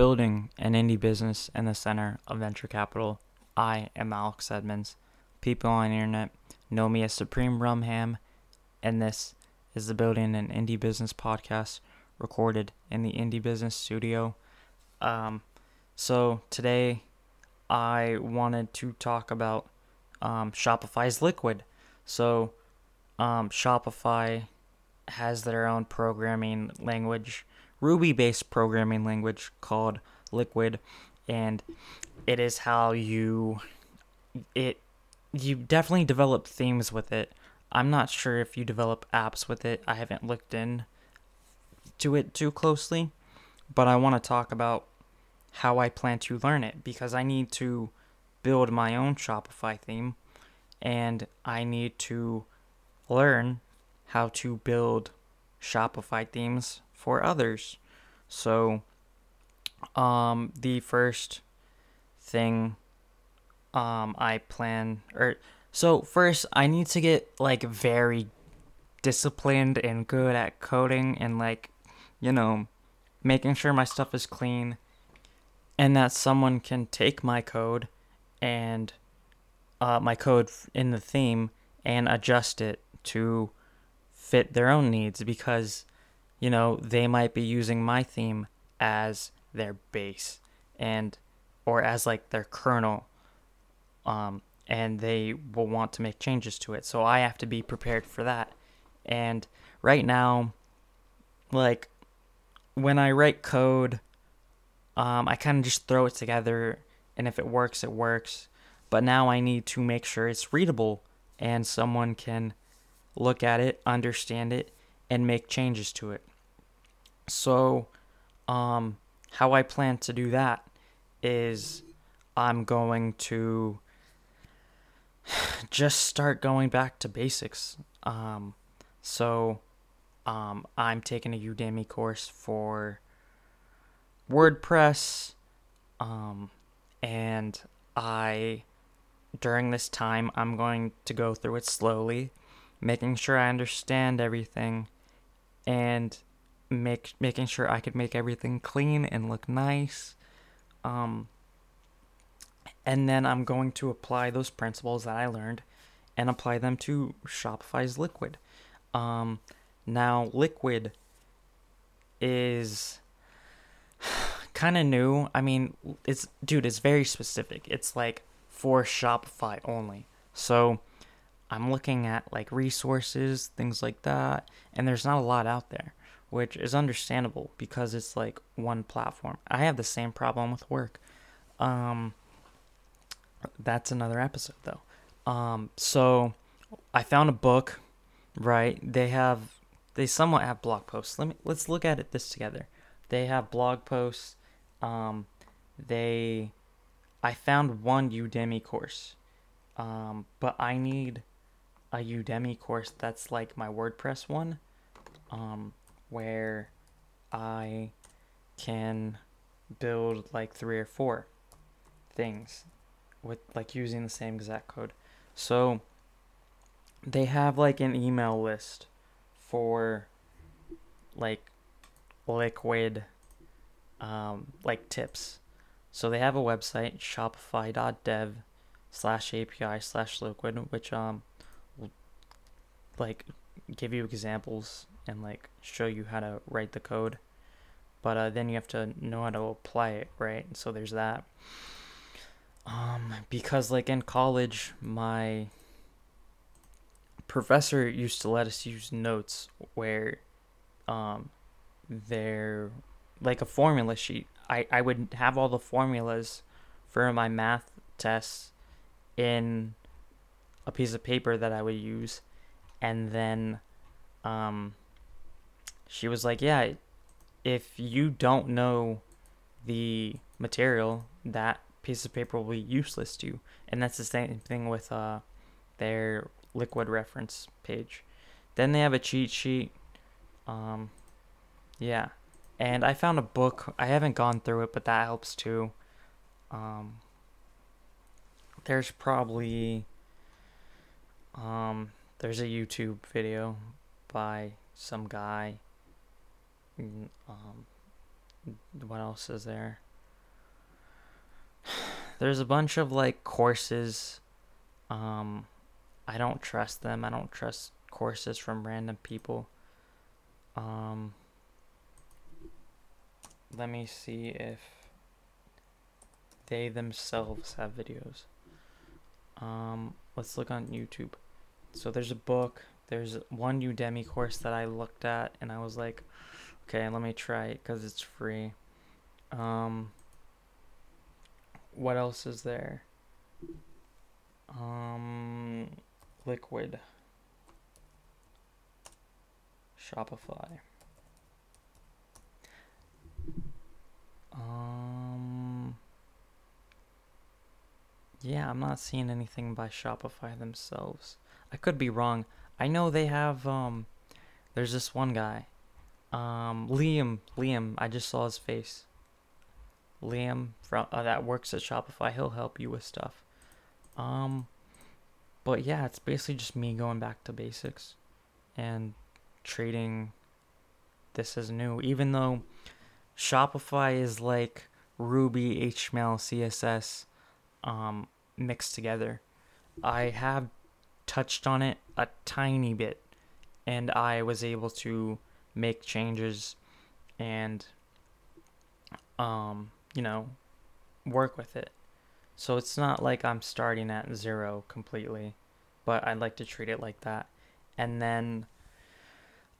Building an indie business in the center of venture capital. I am Alex Edmonds. People on the internet know me as Supreme Rumham, and this is the Building an Indie Business podcast recorded in the Indie Business Studio. Um, so today I wanted to talk about um, Shopify's Liquid. So um, Shopify has their own programming language, Ruby based programming language called Liquid, and it is how you it you definitely develop themes with it. I'm not sure if you develop apps with it. I haven't looked in to it too closely, but I want to talk about how I plan to learn it because I need to build my own Shopify theme and I need to learn how to build Shopify themes for others. So, um, the first thing um, I plan, or so first, I need to get like very disciplined and good at coding and like, you know, making sure my stuff is clean and that someone can take my code and uh, my code in the theme and adjust it to fit their own needs because you know they might be using my theme as their base and or as like their kernel um and they will want to make changes to it. So i have to be prepared for that. And right now like when i write code um i kind of just throw it together and if it works it works. But now i need to make sure it's readable and someone can look at it, understand it, and make changes to it. So, um, how I plan to do that is I'm going to just start going back to basics. Um, so, um, I'm taking a Udemy course for WordPress, um, and I during this time I'm going to go through it slowly making sure I understand everything and make making sure I could make everything clean and look nice. Um, and then I'm going to apply those principles that I learned and apply them to Shopify's Liquid. Um, now, Liquid is kind of new. I mean, it's dude, it's very specific. It's like for Shopify only. So I'm looking at like resources, things like that, and there's not a lot out there, which is understandable because it's like one platform. I have the same problem with work. Um, that's another episode though. Um, so I found a book, right? They have they somewhat have blog posts. Let me let's look at it this together. They have blog posts. Um, they I found one Udemy course. Um, but I need a Udemy course that's like my WordPress one, um, where I can build like three or four things with like using the same exact code. So they have like an email list for like liquid um, like tips. So they have a website shopify.dev slash API slash liquid, which um like give you examples and like show you how to write the code. But uh, then you have to know how to apply it right? So there's that. Um because like in college my professor used to let us use notes where um they're like a formula sheet. I i would have all the formulas for my math tests in a piece of paper that i would use and then um she was like yeah if you don't know the material that piece of paper will be useless to you. And that's the same thing with uh their liquid reference page. Then they have a cheat sheet. Um yeah. And i found a book. I haven't gone through it but that helps too. Um there's probably um there's a YouTube video by some guy. Mm, um, what else is there? there's a bunch of like courses. Um, I don't trust them. I don't trust courses from random people. Um, let me see if they themselves have videos. Um, let's look on YouTube. So there's a book. There's one Udemy course that I looked at, and I was like, okay, let me try it because it's free. Um, what else is there? Um, Liquid. Shopify. Um, yeah, I'm not seeing anything by Shopify themselves. I could be wrong. I know they have, um, there's this one guy. Um, Liam, Liam, I just saw his face. Liam from uh, that works at Shopify. He'll help you with stuff. Um, but yeah, it's basically just me going back to basics and treating this as new. Even though Shopify is like Ruby, HTML, CSS, um, mixed together. I have touched on it a tiny bit, and I was able to make changes and um, you know, work with it. So it's not like I'm starting at zero completely, but I'd like to treat it like that. And then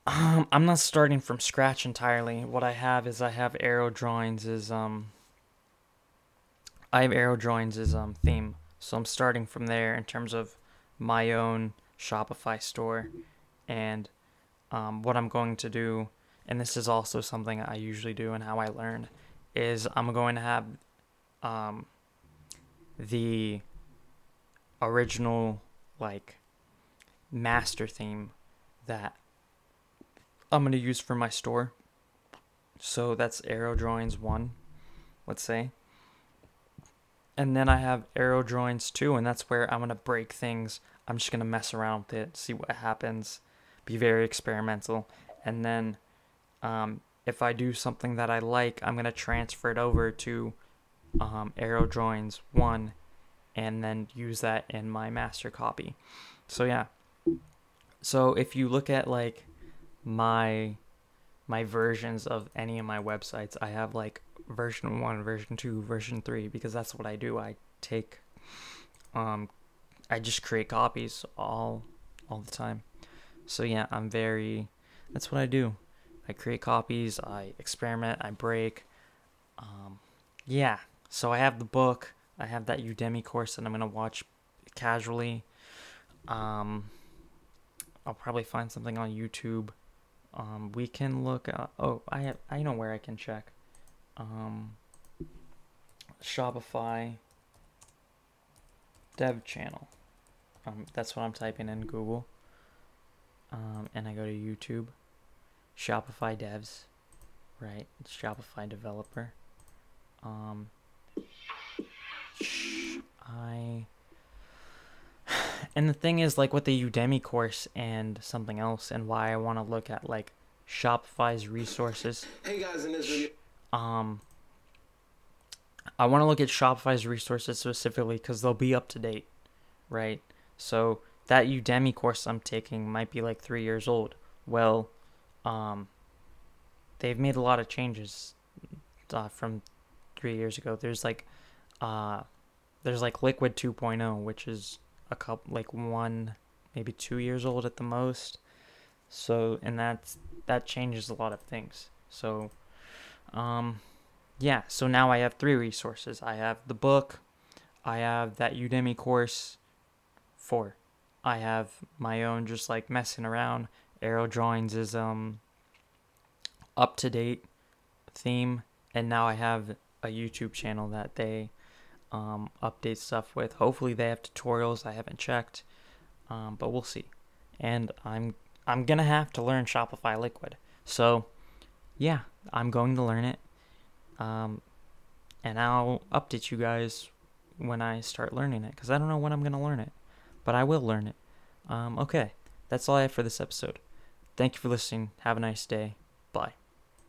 um, I'm not starting from scratch entirely. What I have is I have arrow drawings is um I have arrow drawings as um theme. So I'm starting from there in terms of my own Shopify store and um, what I'm going to do and this is also something I usually do and how I learn is I'm going to have um, the original like master theme that I'm going to use for my store. So that's Arrow Drawings 1, let's say. And then I have Arrow Drawings 2, and that's where I'm to break things. I'm just to mess around with it, see what happens, be very experimental. And then um, if I do something that I like, I'm to transfer it over to um, Arrow Drawings 1 and then use that in my master copy. So yeah. So if you look at like my my versions of any of my websites, I have like version 1, version 2, version 3 because that's what I do. I take um I just create copies all all the time. So yeah, I'm very that's what I do. I create copies, I experiment, I break. Um, yeah, so I have the book, I have that Udemy course that I'm gonna watch casually. Um, I'll probably find something on YouTube. Um, we can look. At, oh, I have. I know where I can check. Um, Shopify dev channel. Um, that's what I'm typing in Google. Um, and I go to YouTube. Shopify devs, right? It's Shopify developer. Um, I. And the thing is, like with the Udemy course and something else, and why I want to look at like Shopify's resources. Hey guys, in this video. Um, I want to look at Shopify's resources specifically because they'll be up to date, right? So that Udemy course I'm taking might be like three years old. Well, um, they've made a lot of changes uh, from three years ago. There's like, uh, there's like Liquid 2.0, which is a couple like one, maybe two years old at the most. So and that's that changes a lot of things. So, um, yeah. So now I have three resources. I have the book, I have that Udemy course. Four. I have my own just like messing around Arrow Drawings is um up to date theme, and now I have a YouTube channel that they um, update stuff with. Hopefully, they have tutorials. I haven't checked, um, but we'll see. And I'm I'm gonna have to learn Shopify Liquid. So, yeah, I'm going to learn it. Um, and I'll update you guys when I start learning it because I don't know when I'm gonna learn it, but I will learn it. Um, okay, that's all I have for this episode. Thank you for listening. Have a nice day. Bye.